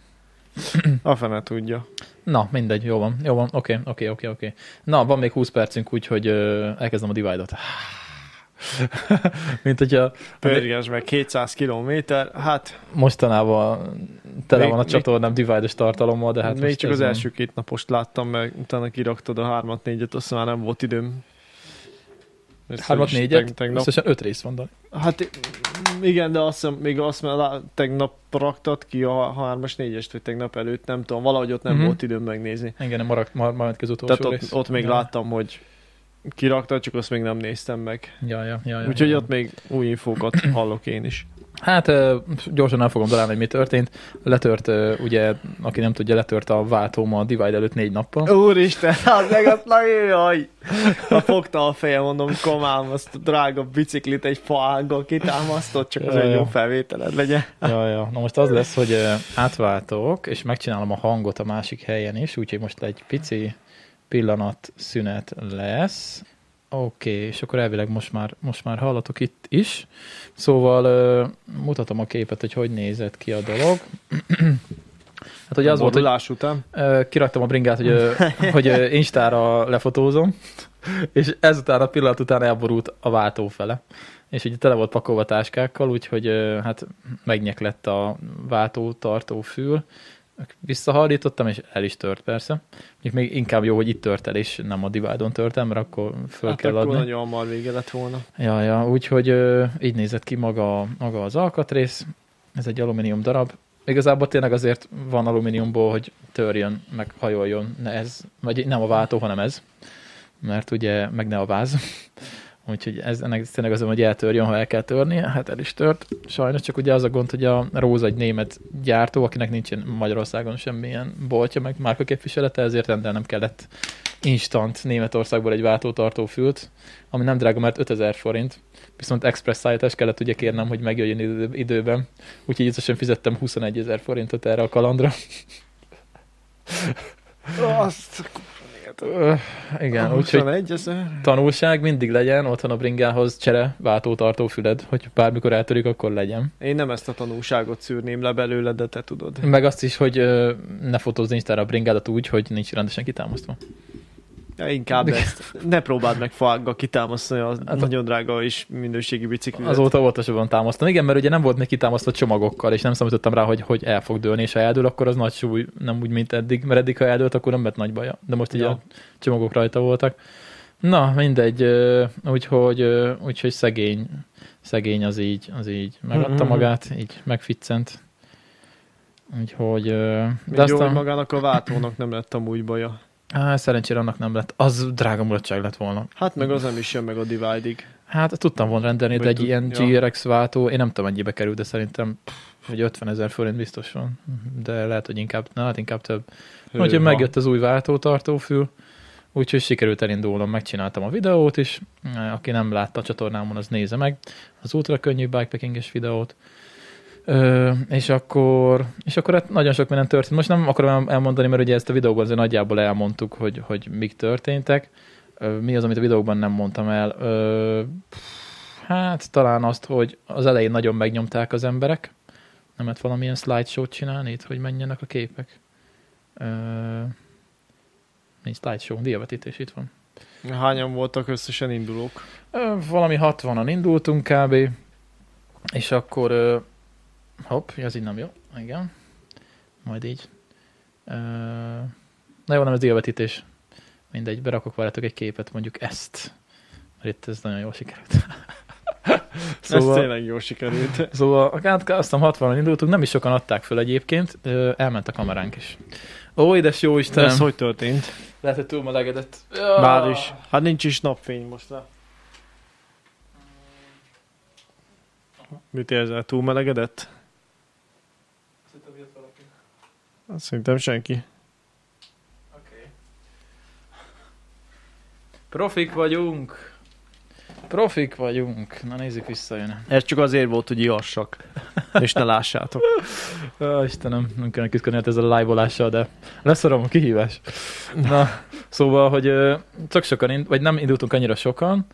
A fene tudja. Na, mindegy, jó van, jó van, oké, okay, oké, okay, oké, okay, oké. Na, van még 20 percünk, úgyhogy uh, elkezdem a divide-ot. Mint hogyha... Pörges meg 200 kilométer, hát... Mostanában tele még, van a csatornám divide-os tartalommal, de hát Még csak az első két napost láttam, meg utána kiraktad a 3 4 azt már nem volt időm 3 4 tegnap... összesen öt rész van, de. Hát igen, de azt hiszem, még azt már tegnap raktad ki a 3-as 4-est, vagy tegnap előtt, nem tudom, valahogy ott nem mm-hmm. volt időm megnézni. Igen, maradt, mar, maradt az utolsó Tehát rész. ott, ott még ja. láttam, hogy kiraktad, csak azt még nem néztem meg. Ja, ja, ja, ja, Úgyhogy ja. ott még új infókat hallok én is. Hát gyorsan el fogom találni, hogy mi történt. Letört, ugye, aki nem tudja, letört a váltóm a Divide előtt négy nappal. Úristen, az meg ott jaj! Ha fogta a fejem, mondom, komám, azt a drága biciklit egy faággal kitámasztott, csak az egy jó felvételed legyen. Ja, ja. Na most az lesz, hogy átváltok, és megcsinálom a hangot a másik helyen is, úgyhogy most egy pici pillanat szünet lesz. Oké, okay, és akkor elvileg most már, most már hallatok itt is. Szóval uh, mutatom a képet, hogy hogy nézett ki a dolog. hát ugye az volt, hogy után. Uh, kiraktam a bringát, hogy, uh, hogy uh, Instára lefotózom, és ezután a pillanat után elborult a váltó fele. És ugye tele volt pakolva táskákkal, úgyhogy hát megnyek lett a váltó tartó fül, visszahallítottam, és el is tört persze. Még, még inkább jó, hogy itt tört el, és nem a divide tört el, mert akkor föl hát kell akkor adni. nagyon hamar vége lett volna. Ja, ja, úgyhogy ö, így nézett ki maga, maga az alkatrész. Ez egy alumínium darab. Igazából tényleg azért van alumíniumból, hogy törjön, meg hajoljon, ne ez, vagy nem a váltó, hanem ez, mert ugye meg ne a váz. Úgyhogy ez ennek tényleg az, hogy eltörjön, ha el kell törnie, hát el is tört. Sajnos csak ugye az a gond, hogy a Róza egy német gyártó, akinek nincsen Magyarországon semmilyen boltja, meg márka képviselete, ezért rendelnem kellett instant Németországból egy váltótartó fült, ami nem drága, mert 5000 forint, viszont express szállítás kellett ugye kérnem, hogy megjöjjön időben, úgyhogy összesen fizettem 21 ezer forintot erre a kalandra. Azt Uh, igen, úgyhogy tanulság mindig legyen otthon a bringához csere váltótartó füled, hogy bármikor eltörik, akkor legyen. Én nem ezt a tanulságot szűrném le belőle, de te tudod. Meg azt is, hogy uh, ne fotózz Instára a bringádat úgy, hogy nincs rendesen kitámasztva. Ja, inkább ezt. Ne próbáld meg faággal kitámasztani a hát nagyon drága és minőségi biciklit. Azóta óvatosabban támasztom. Igen, mert ugye nem volt neki támasztott csomagokkal, és nem számítottam rá, hogy, hogy el fog dőlni, és ha eldől, akkor az nagy súly, nem úgy, mint eddig, mert eddig, ha eldőlt, akkor nem lett nagy baja. De most ugye ja. a csomagok rajta voltak. Na, mindegy, úgyhogy, úgyhogy szegény, szegény az így, az így megadta mm-hmm. magát, így megficcent. Úgyhogy... De Még aztán... jó, hogy magának a váltónak nem lett amúgy baja. Á, szerencsére annak nem lett. Az drága mulatság lett volna. Hát meg az nem is jön meg a Divide-ig. Hát tudtam volna rendelni, de egy tud, ilyen ja. GRX váltó, én nem tudom mennyibe kerül, de szerintem hogy 50 ezer forint biztos van. De lehet, hogy inkább, na, hát inkább több. Úgyhogy megjött az új váltótartófül, Úgyhogy sikerült elindulnom, megcsináltam a videót is. Aki nem látta a csatornámon, az nézze meg az ultra könnyű bikepackinges videót. Ö, és akkor, és akkor hát nagyon sok minden történt. Most nem akarom elmondani, mert ugye ezt a videóban azért nagyjából elmondtuk, hogy, hogy mik történtek. Ö, mi az, amit a videóban nem mondtam el? Ö, hát talán azt, hogy az elején nagyon megnyomták az emberek. Nem lehet valamilyen slideshow-t csinálni itt, hogy menjenek a képek. Ö, nincs slideshow, diavetítés itt van. Hányan voltak összesen indulók? Ö, valami 60-an indultunk kb. És akkor hopp, ez így nem jó. Igen. Majd így. Ö, na jó, nem ez diavetítés. Mindegy, berakok veletek egy képet, mondjuk ezt. Mert itt ez nagyon jól sikerült. szóval, ez tényleg jól sikerült. Szóval aztán 60-an indultunk, nem is sokan adták föl egyébként, elment a kameránk is. Ó, édes jó Istenem! Ez hogy történt? Lehet, hogy túl melegedett. Bár is. Hát nincs is napfény most le. Mit érzel? Túl melegedett? Szerintem senki. Okay. Profik vagyunk. Profik vagyunk. Na nézzük vissza jön. Ez csak azért volt, hogy iassak. És ne lássátok. Ó, Istenem, nem kellene küzdeni hát ezzel a live de leszorom a kihívás. Na, szóval, hogy csak sokan, vagy nem indultunk annyira sokan,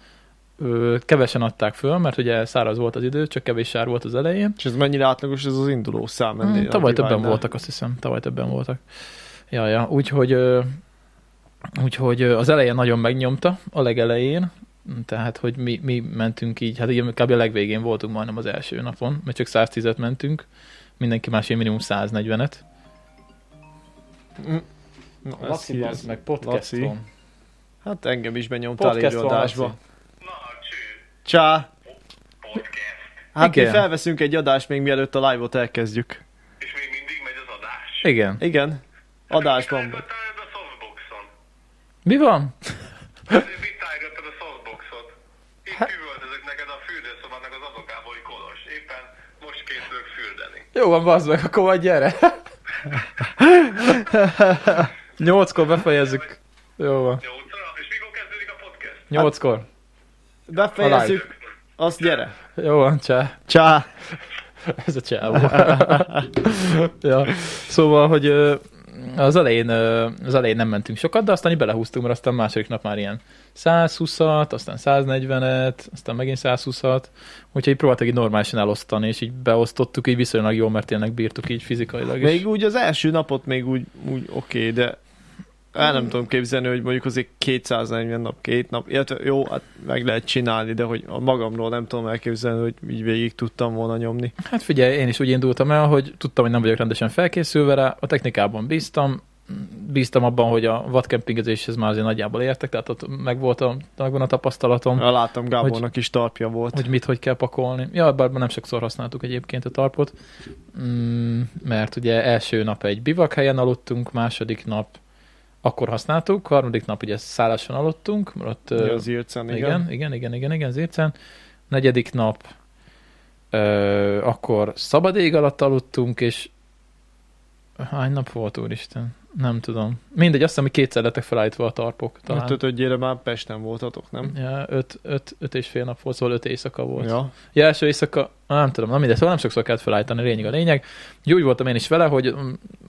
kevesen adták föl, mert ugye száraz volt az idő, csak kevés sár volt az elején. És ez mennyire átlagos ez az induló szám? Hmm, tavaly többen voltak, azt hiszem. Tavaly többen voltak. Ja, ja. Úgyhogy, úgyhogy az elején nagyon megnyomta, a legelején, tehát, hogy mi, mi mentünk így, hát ugye kb. a legvégén voltunk majdnem az első napon, mert csak 110-et mentünk, mindenki más minimum 140-et. Mm. Na, Laci, meg podcast Laci. Hát engem is benyomtál egy adásba. Csá! Hát Igen. mi felveszünk egy adást még mielőtt a live-ot elkezdjük. És még mindig megy az adás? Igen. Igen. Adásban. Mit Mi van? hát... üvöltözök neked a fürdőszobának az adokából, Kolos. Éppen most készülök fürdeni. Jó van, bazd meg, akkor majd gyere. Nyolckor befejezzük. Jó van. Nyolcra? És mikor kezdődik a podcast? Nyolckor. Befejezzük. Azt gyere. Jó van, csá. Csá. Ez a csávó. ja. Szóval, hogy az elején, az elején nem mentünk sokat, de aztán így belehúztunk, mert aztán második nap már ilyen 120-at, aztán 140-et, aztán megint 120-at, úgyhogy így próbáltak így normálisan elosztani, és így beosztottuk így viszonylag jól, mert tényleg bírtuk így fizikailag. Még is. úgy az első napot még úgy, úgy oké, okay, de el nem tudom képzelni, hogy mondjuk azért 240 nap, két nap, illetve jó, hát meg lehet csinálni, de hogy a magamról nem tudom elképzelni, hogy így végig tudtam volna nyomni. Hát figyelj, én is úgy indultam el, hogy tudtam, hogy nem vagyok rendesen felkészülve rá, a technikában bíztam, bíztam abban, hogy a vadkempingezéshez már azért nagyjából értek, tehát ott meg volt a, megvan a tapasztalatom. Ja, láttam, Gábornak hogy, is tarpja volt. Hogy mit, hogy kell pakolni. Ja, bár nem sokszor használtuk egyébként a tarpot, mm, mert ugye első nap egy bivak helyen aludtunk, második nap akkor használtuk, harmadik nap ugye szálláson aludtunk. Ott, ja, az Ircen, igen. Igen, igen, igen, igen, igen, az Ircen. Negyedik nap ö, akkor szabad ég alatt aludtunk, és hány nap volt, úristen? Nem tudom. Mindegy, azt hiszem, hogy kétszer lettek felállítva a tarpok. Talán. Hát ötödjére már Pesten voltatok, nem? Ja, öt, öt, öt és fél nap volt, szóval öt éjszaka volt. Ja. ja első éjszaka, nem tudom, nem mindegy, szóval nem sokszor kellett felállítani, lényeg a lényeg. Úgy voltam én is vele, hogy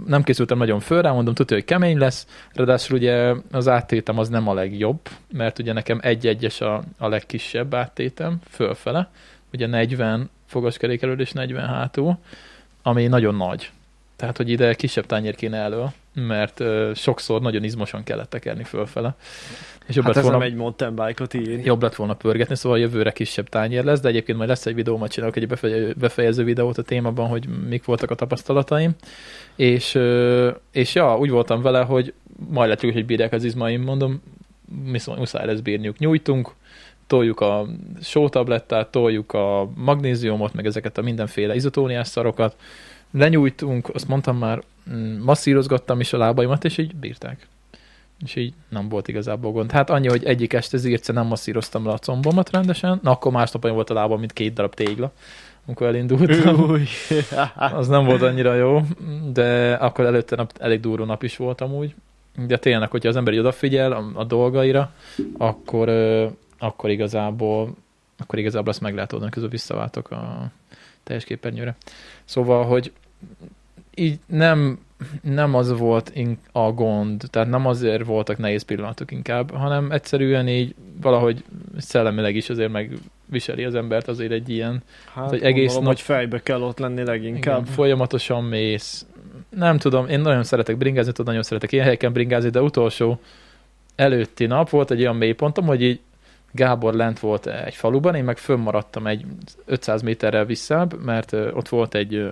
nem készültem nagyon föl rá, mondom, tudja, hogy kemény lesz, ráadásul ugye az áttétem az nem a legjobb, mert ugye nekem egy-egyes a, a legkisebb áttétem, fölfele, ugye 40 fogaskerékelő és 40 hátul, ami nagyon nagy. Tehát, hogy ide kisebb tányér kéne elő, mert uh, sokszor nagyon izmosan kellett tekerni fölfele. És jobb hát lett volna, egy mountain bike-ot így. Jobb lett volna pörgetni, szóval jövőre kisebb tányér lesz, de egyébként majd lesz egy videó, majd csinálok egy befejező videót a témában, hogy mik voltak a tapasztalataim. És, uh, és ja, úgy voltam vele, hogy majd látjuk, hogy bírják az izmaim, mondom, muszáj lesz bírniuk. Nyújtunk, toljuk a sótablettát, toljuk a magnéziumot, meg ezeket a mindenféle izotóniás szarokat, lenyújtunk, azt mondtam már, masszírozgattam is a lábaimat, és így bírták. És így nem volt igazából gond. Hát annyi, hogy egyik este zírce nem masszíroztam le a combomat rendesen, na akkor másnap volt a lábam, mint két darab tégla, amikor elindultam. az nem volt annyira jó, de akkor előtte nap elég durva nap is voltam úgy. de tényleg, hogyha az ember odafigyel a, a dolgaira, akkor, akkor igazából akkor igazából azt meg lehet oldani, közül visszaváltok a teljes képernyőre. Szóval, hogy így nem, nem az volt a gond, tehát nem azért voltak nehéz pillanatok inkább, hanem egyszerűen így valahogy szellemileg is azért megviseli az embert azért egy ilyen, Hát hogy egész gondolom, nagy- fejbe kell ott lenni leginkább. igen, folyamatosan mész. Nem tudom, én nagyon szeretek bringázni, tudom, nagyon szeretek ilyen helyeken bringázni, de utolsó előtti nap volt egy olyan mélypontom, hogy így Gábor lent volt egy faluban, én meg fönnmaradtam egy 500 méterrel visszább, mert ott volt egy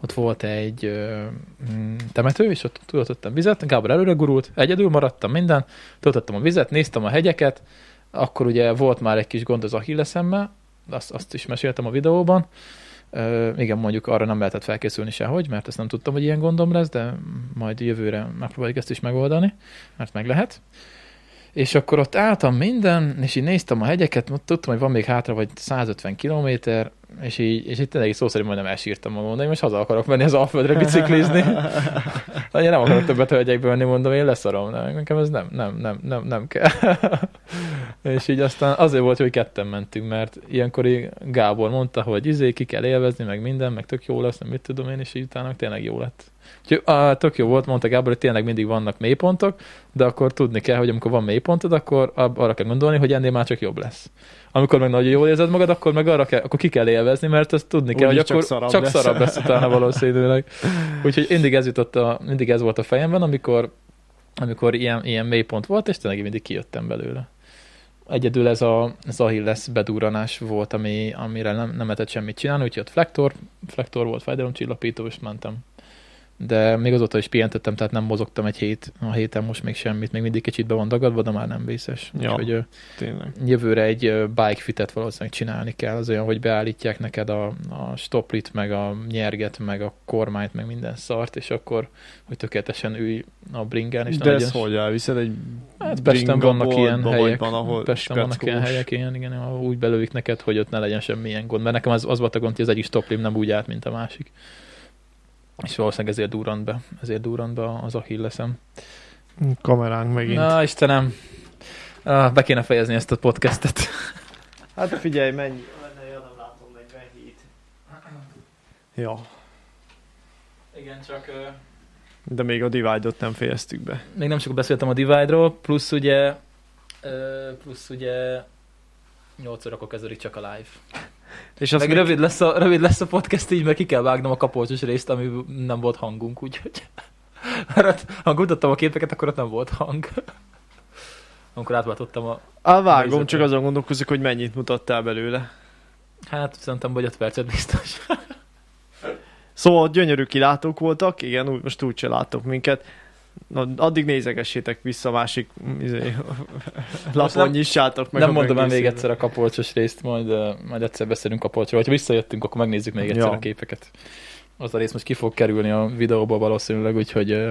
ott volt egy ö, mm, temető, és ott töltöttem vizet, Gábor előre gurult, egyedül maradtam minden, töltöttem a vizet, néztem a hegyeket, akkor ugye volt már egy kis gond az Achilleszemmel, azt, azt is meséltem a videóban, Ö, igen, mondjuk arra nem lehetett felkészülni sehogy, mert ezt nem tudtam, hogy ilyen gondom lesz, de majd jövőre megpróbáljuk ezt is megoldani, mert meg lehet. És akkor ott álltam minden, és így néztem a hegyeket, tudtam, hogy van még hátra vagy 150 kilométer, és így, és így tényleg szó szerint majdnem elsírtam magam, de én most haza akarok menni az Alföldre biciklizni. De én nem akarok többet hölgyekbe menni, mondom, én leszarom, nem, nekem ez nem, nem, nem, nem, nem kell. és így aztán azért volt, hogy ketten mentünk, mert ilyenkor Gábor mondta, hogy izé, ki kell élvezni, meg minden, meg tök jó lesz, nem mit tudom én, és így utána tényleg jó lett. Úgyhogy ah, tök jó volt, mondta Gábor, hogy tényleg mindig vannak mélypontok, de akkor tudni kell, hogy amikor van mélypontod, akkor arra kell gondolni, hogy ennél már csak jobb lesz. Amikor meg nagyon jól érzed magad, akkor meg arra kell, akkor ki kell élvezni, mert ezt tudni kell, Úgyis hogy akkor csak szarabb csak lesz. szarabb lesz utána valószínűleg. Úgyhogy mindig ez jutott a, mindig ez volt a fejemben, amikor, amikor ilyen, ilyen mélypont volt, és tényleg mindig kijöttem belőle. Egyedül ez a az Achilles bedúranás volt, ami, amire nem, nem lehetett semmit csinálni, úgyhogy ott flektor, flektor volt, fájdalomcsillapító, és mentem. De még azóta is pihentettem, tehát nem mozogtam egy hét, a héten most még semmit, még mindig kicsit be van dagadva, de már nem vészes. Ja. Úgyhogy Tényleg. jövőre egy bike fitet valószínűleg csinálni kell, az olyan, hogy beállítják neked a, a stoplit, meg a nyerget, meg a kormányt, meg minden szart, és akkor, hogy tökéletesen ülj a bringen, és De ezt hogy elviszed egy Hát Pesten vannak ilyen helyek, van, ahol Pesten vannak ilyen helyek, ilyen, igen, úgy belőjük neked, hogy ott ne legyen semmilyen gond, mert nekem az, az volt a gond, hogy az egyik stoplim nem úgy állt, mint a másik. És valószínűleg ezért durrant be, ezért durrant be az Achilleszem. Kameránk megint. Na, Istenem, be kéne fejezni ezt a podcastet. Hát figyelj, mennyi? Nem látom, 47. Ja, Igen, csak... Uh... de még a divide-ot nem fejeztük be. Még nem sokat beszéltem a Divide-ról, plusz ugye, plusz ugye 8 órakor kezdődik csak a live. És Meg azt még, rövid, lesz a, rövid lesz a podcast így, mert ki kell vágnom a kapolcsos részt, ami nem volt hangunk, úgyhogy mert ha mutattam a képeket, akkor ott nem volt hang. Amikor átváltottam a... Á, vágom, Nézzetek. csak azon gondolkozik, hogy mennyit mutattál belőle. Hát szerintem vagy 5 percet biztos. Szóval gyönyörű kilátók voltak, igen, úgy, most úgy se látok minket. Na, addig nézegessétek vissza a másik izé, lapon, nem- nyissátok meg. nem mondom el még egyszer a kapolcsos részt, majd, majd egyszer beszélünk kapolcsról. Ha visszajöttünk, akkor megnézzük még egyszer Ja. a képeket. Az a rész most ki fog kerülni a videóból valószínűleg, úgyhogy uh,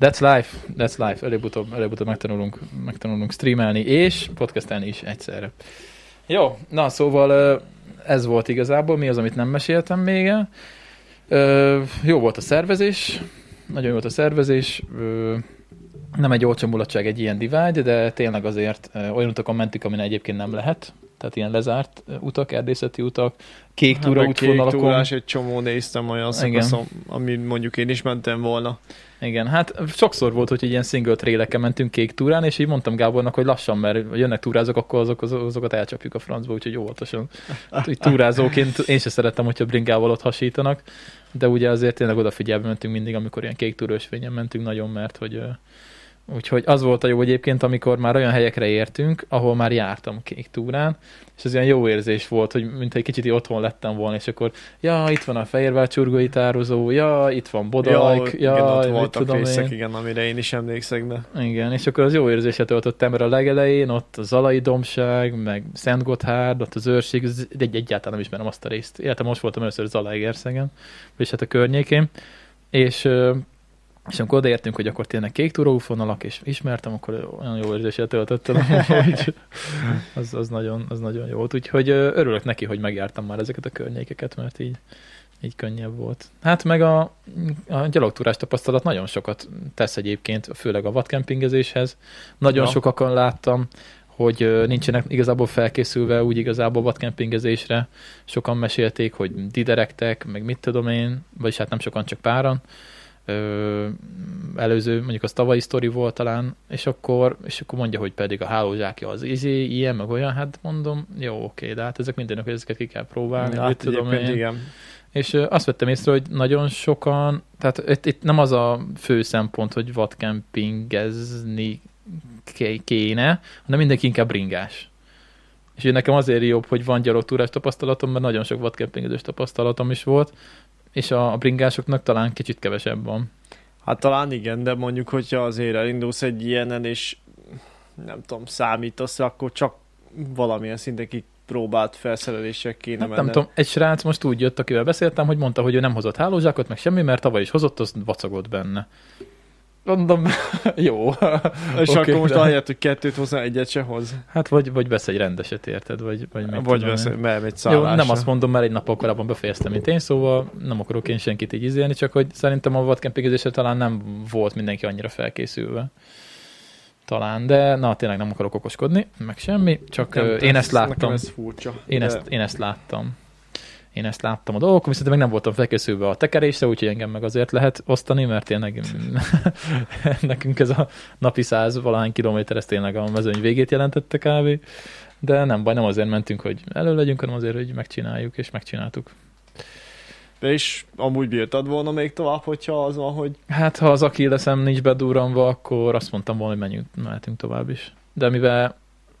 that's life, that's life. Előbb-utóbb, előbb-utóbb megtanulunk, megtanulunk streamelni és podcastelni is egyszerre. Jó, na szóval uh, ez volt igazából, mi az, amit nem meséltem még el. Uh, jó volt a szervezés, nagyon jó volt a szervezés, nem egy olcsó mulatság egy ilyen divide, de tényleg azért olyan utakon mentük, amin egyébként nem lehet. Tehát ilyen lezárt utak, erdészeti utak, kék Hát túra kék útvonalakon. túrás, egy csomó néztem olyan szakaszon, amin mondjuk én is mentem volna. Igen, hát sokszor volt, hogy ilyen single traileken mentünk kék túrán, és így mondtam Gábornak, hogy lassan, mert jönnek túrázók, akkor azok, az- azokat elcsapjuk a francba, úgyhogy óvatosan. Hát, úgy túrázóként én sem szerettem, hogyha bringával ott hasítanak, de ugye azért tényleg odafigyelve mentünk mindig, amikor ilyen kék túrősvényen mentünk nagyon, mert hogy Úgyhogy az volt a jó egyébként, amikor már olyan helyekre értünk, ahol már jártam kék túrán, és ez ilyen jó érzés volt, hogy mint egy kicsit otthon lettem volna, és akkor ja, itt van a Fehérvár csurgói tározó, ja, itt van Bodajk, ja, igen, ott tudom részek, én. igen, amire én is emlékszek, de Igen, és akkor az jó érzéset töltöttem, mert a legelején ott a Zalai Domság, meg Szent Gotthárd, ott az őrség, egy, egyáltalán nem ismerem azt a részt. Életem most voltam először Zalaegerszegen, és hát a környékén, és, és amikor odaértünk, hogy akkor tényleg kék túróútvonalak, és ismertem, akkor olyan jó érzéset töltöttem, hogy az, az, nagyon, az nagyon jó volt. Úgyhogy örülök neki, hogy megjártam már ezeket a környékeket, mert így, így könnyebb volt. Hát meg a, a gyalogtúrás tapasztalat nagyon sokat tesz egyébként, főleg a vadkempingezéshez. Nagyon Ja. sokakon láttam, hogy nincsenek igazából felkészülve úgy igazából vadkempingezésre. Sokan mesélték, hogy diderektek, meg mit tudom én, vagyis hát nem sokan, csak páran. Ö, előző, mondjuk az tavalyi sztori volt talán, és akkor, és akkor mondja, hogy pedig a hálózsákja az izé, ilyen, meg olyan, hát mondom, jó, oké, de hát ezek mindenek, hogy ezeket ki kell próbálni, Hát tudom én. igen. És azt vettem észre, hogy nagyon sokan, tehát itt, itt nem az a fő szempont, hogy vadkempingezni ké- kéne, hanem mindenki inkább bringás. És nekem azért jobb, hogy van gyalogtúrás tapasztalatom, mert nagyon sok vadkempingezős tapasztalatom is volt, és a, a bringásoknak talán kicsit kevesebb van. Hát talán igen, de mondjuk, hogyha azért elindulsz egy ilyenen, és nem tudom, számítasz, akkor csak valamilyen szinten kipróbált felszerelések kéne Hát nem tudom, egy srác most úgy jött, akivel beszéltem, hogy mondta, hogy ő nem hozott hálózsákot, meg semmi, mert tavaly is hozott, az vacagott benne. Mondom, jó. És Oké, akkor most de- ahelyett, hogy kettőt hozzá, egyet se hoz. Hát vagy, vagy vesz egy rendeset, érted? Vagy, vagy, mit Vagy vesz, megy egy Jó, szállásra. nem azt mondom, mert egy nappal korábban befejeztem, mint én, szóval nem akarok én senkit így izélni, csak hogy szerintem a vadkempingezésre talán nem volt mindenki annyira felkészülve. Talán, de na tényleg nem akarok okoskodni, meg semmi, csak Nem, én ezt láttam. ez furcsa. Én de- ezt, én ezt láttam. Én ezt láttam a dolgokon, viszont meg nem voltam felkészülve a tekerésre, úgyhogy engem meg azért lehet osztani, mert tényleg nekünk ez a napi száz valahány kilométer, ez tényleg a mezőny végét jelentette kávé. De nem baj, nem azért mentünk, hogy elő legyünk, hanem azért, hogy megcsináljuk, és megcsináltuk. De is amúgy bírtad volna még tovább, hogyha az van, hogy Hát, ha az Achilleszem nincs bedurranva, akkor azt mondtam volna, hogy menjünk, mehetünk tovább is. De mivel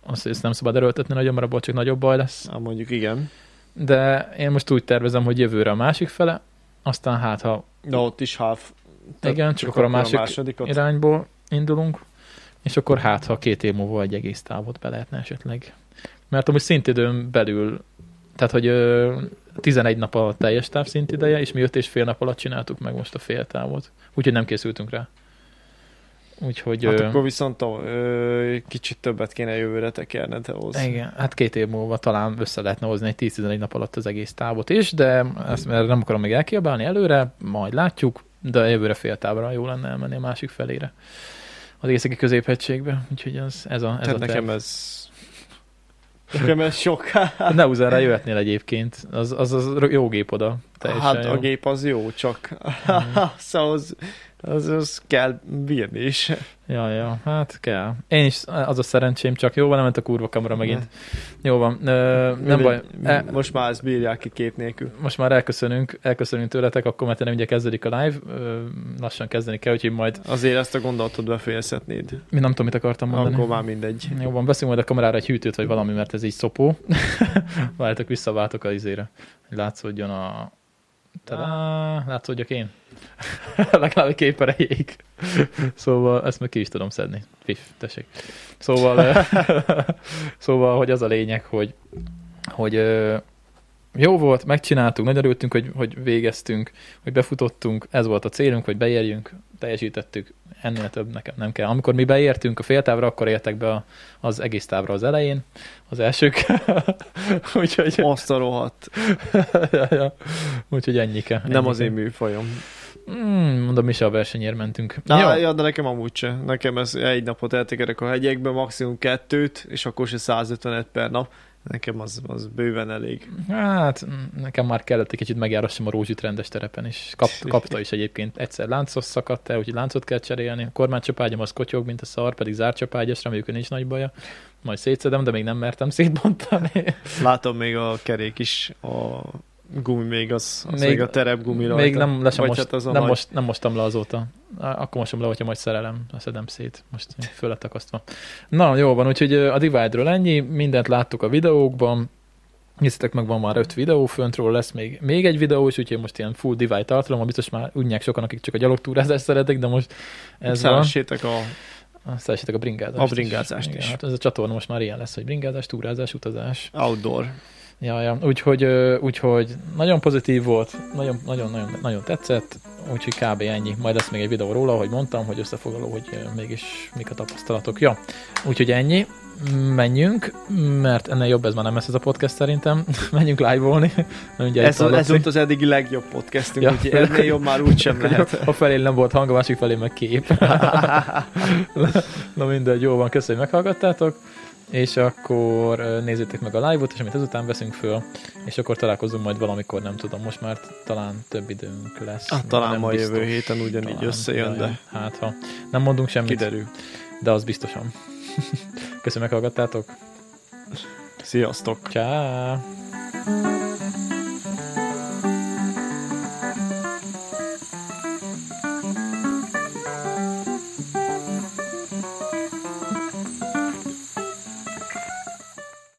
azt ezt nem szabad erőltetni nagyon, mert abból csak nagyobb baj lesz. hát mondjuk igen. De én most úgy tervezem, hogy jövőre a másik fele, aztán hát, ha De ott is half. Igen, csak akkor a másik másodikat. irányból indulunk, és akkor hát, ha két év múlva egy egész távot be lehetne esetleg. Mert amúgy szintidőn belül, tehát hogy ö, 11 nap a teljes táv szintideje, és mi 5 és fél nap alatt csináltuk meg most a fél távot. Úgyhogy nem készültünk rá. Úgyhogy... Hát akkor viszont ö, kicsit többet kéne jövőre tekerned ahhoz. igen, hát két év múlva talán össze lehetne hozni egy 10-11 nap alatt az egész távot is, de ezt mert nem akarom még elkiabálni előre, majd látjuk, de jövőre fél távra jó lenne elmenni a másik felére. Az északi középhegységbe, úgyhogy ez, ez a, ez Tehát a terv. nekem ez... Nekem ez sok. Hát Ne rá jöhetnél egyébként, az, az, az jó gép oda. Hát jó. a gép az jó, csak szóval az, az, az kell bírni is. Ja, ja, hát kell. Én is, az a szerencsém, csak jó van, nem ment a kurva kamera megint. Jó van, ö, nem baj. E, Most már ezt bírják ki kép nélkül. most már elköszönünk, elköszönünk tőletek, akkor mert nem ugye kezdődik a live, ö, lassan kezdeni kell, úgyhogy majd, Azért ezt a gondolatot befejezhetnéd. mi nem tudom, mit akartam mondani. Akkor már mindegy. Jó van, veszünk majd a kamerára egy hűtőt, vagy valami, mert ez így szopó. Várjátok, visszaváltok az izére, hogy látszódjon a... Tadá, látszódjak én? Legalább egy kép erejéig. szóval ezt meg ki is tudom szedni. Fif, tessék. Szóval, szóval, hogy az a lényeg, hogy, hogy jó volt, megcsináltuk, nagyon örültünk, hogy, hogy végeztünk, hogy befutottunk, ez volt a célunk, hogy beérjünk, teljesítettük, ennél több nekem nem kell. Amikor mi beértünk a féltávra, akkor értek be a, az egész távra az elején, az elsők. Úgyhogy, Azt a rohadt. ja, ja. Úgyhogy ennyike. Nem ennyike. az én műfajom. Mm, mondom, mi se a versenyért mentünk. Na, ja, de nekem amúgy se. Nekem ez egy napot eltekerek a hegyekbe, maximum kettőt, és akkor se 150 per nap. Nekem az, az bőven elég. Hát, mm, nekem már kellett egy kicsit megjárassam a rózsit rendes terepen is. Kap, kapta is egyébként. Egyszer láncos szakadt el, úgyhogy láncot kell cserélni. A kormánycsapágyam az kotyog, mint a szar, pedig zárt csapágyas, reméljük, hogy nincs nagy baja. Majd szétszedem, de még nem mertem szétbontani. Látom még a kerék is, a gumi még az, az még, Még- a terep gumi rajta. Még nem, le sem most, hát az a nem, nagy- most, nem mostam le azóta. Akkor mosom le, hogyha majd szerelem, a szedem szét. Most föl lett akasztva. Na, jó van, úgyhogy a Divide-ről ennyi, mindent láttuk a videókban, Nézzétek meg, van már öt videó föntről, lesz még, még egy videó is, úgyhogy most ilyen full divide tartalom, biztos már unják sokan, akik csak a gyalogtúrázást szeretik, de most ez van. Szeressétek a... Azt Szeressétek a bringázást. A bringázást Igen, is. Hát ez a csatorna most már ilyen lesz, hogy bringázás, túrázás, utazás. Outdoor. Ja, ja. Úgyhogy, úgyhogy nagyon pozitív volt, nagyon, nagyon, nagyon, nagyon tetszett, úgyhogy kb. ennyi. Majd lesz még egy videó róla, hogy mondtam, hogy összefoglaló, hogy mégis mik a tapasztalatok. Ja, úgyhogy ennyi. Menjünk, mert ennél jobb ez már nem lesz ez a podcast szerintem. Menjünk live-olni. Ez, a ez volt az eddigi legjobb podcastünk, Ja. úgyhogy ennél jobb már úgy sem lehet. A felé nem volt hang, a másik felé meg kép. Na mindegy, jó van, köszönjük, hogy meghallgattátok. És akkor nézzétek meg a live-ot, és amit ezután veszünk föl, és akkor találkozunk majd valamikor, nem tudom, most már talán több időnk lesz. Ah, talán majd biztos. jövő héten ugyanígy Talán, összejön, de Hát ha nem mondunk semmit, kiderül. de az biztosan. Köszönöm, meghallgattátok. Sziasztok! Ciao.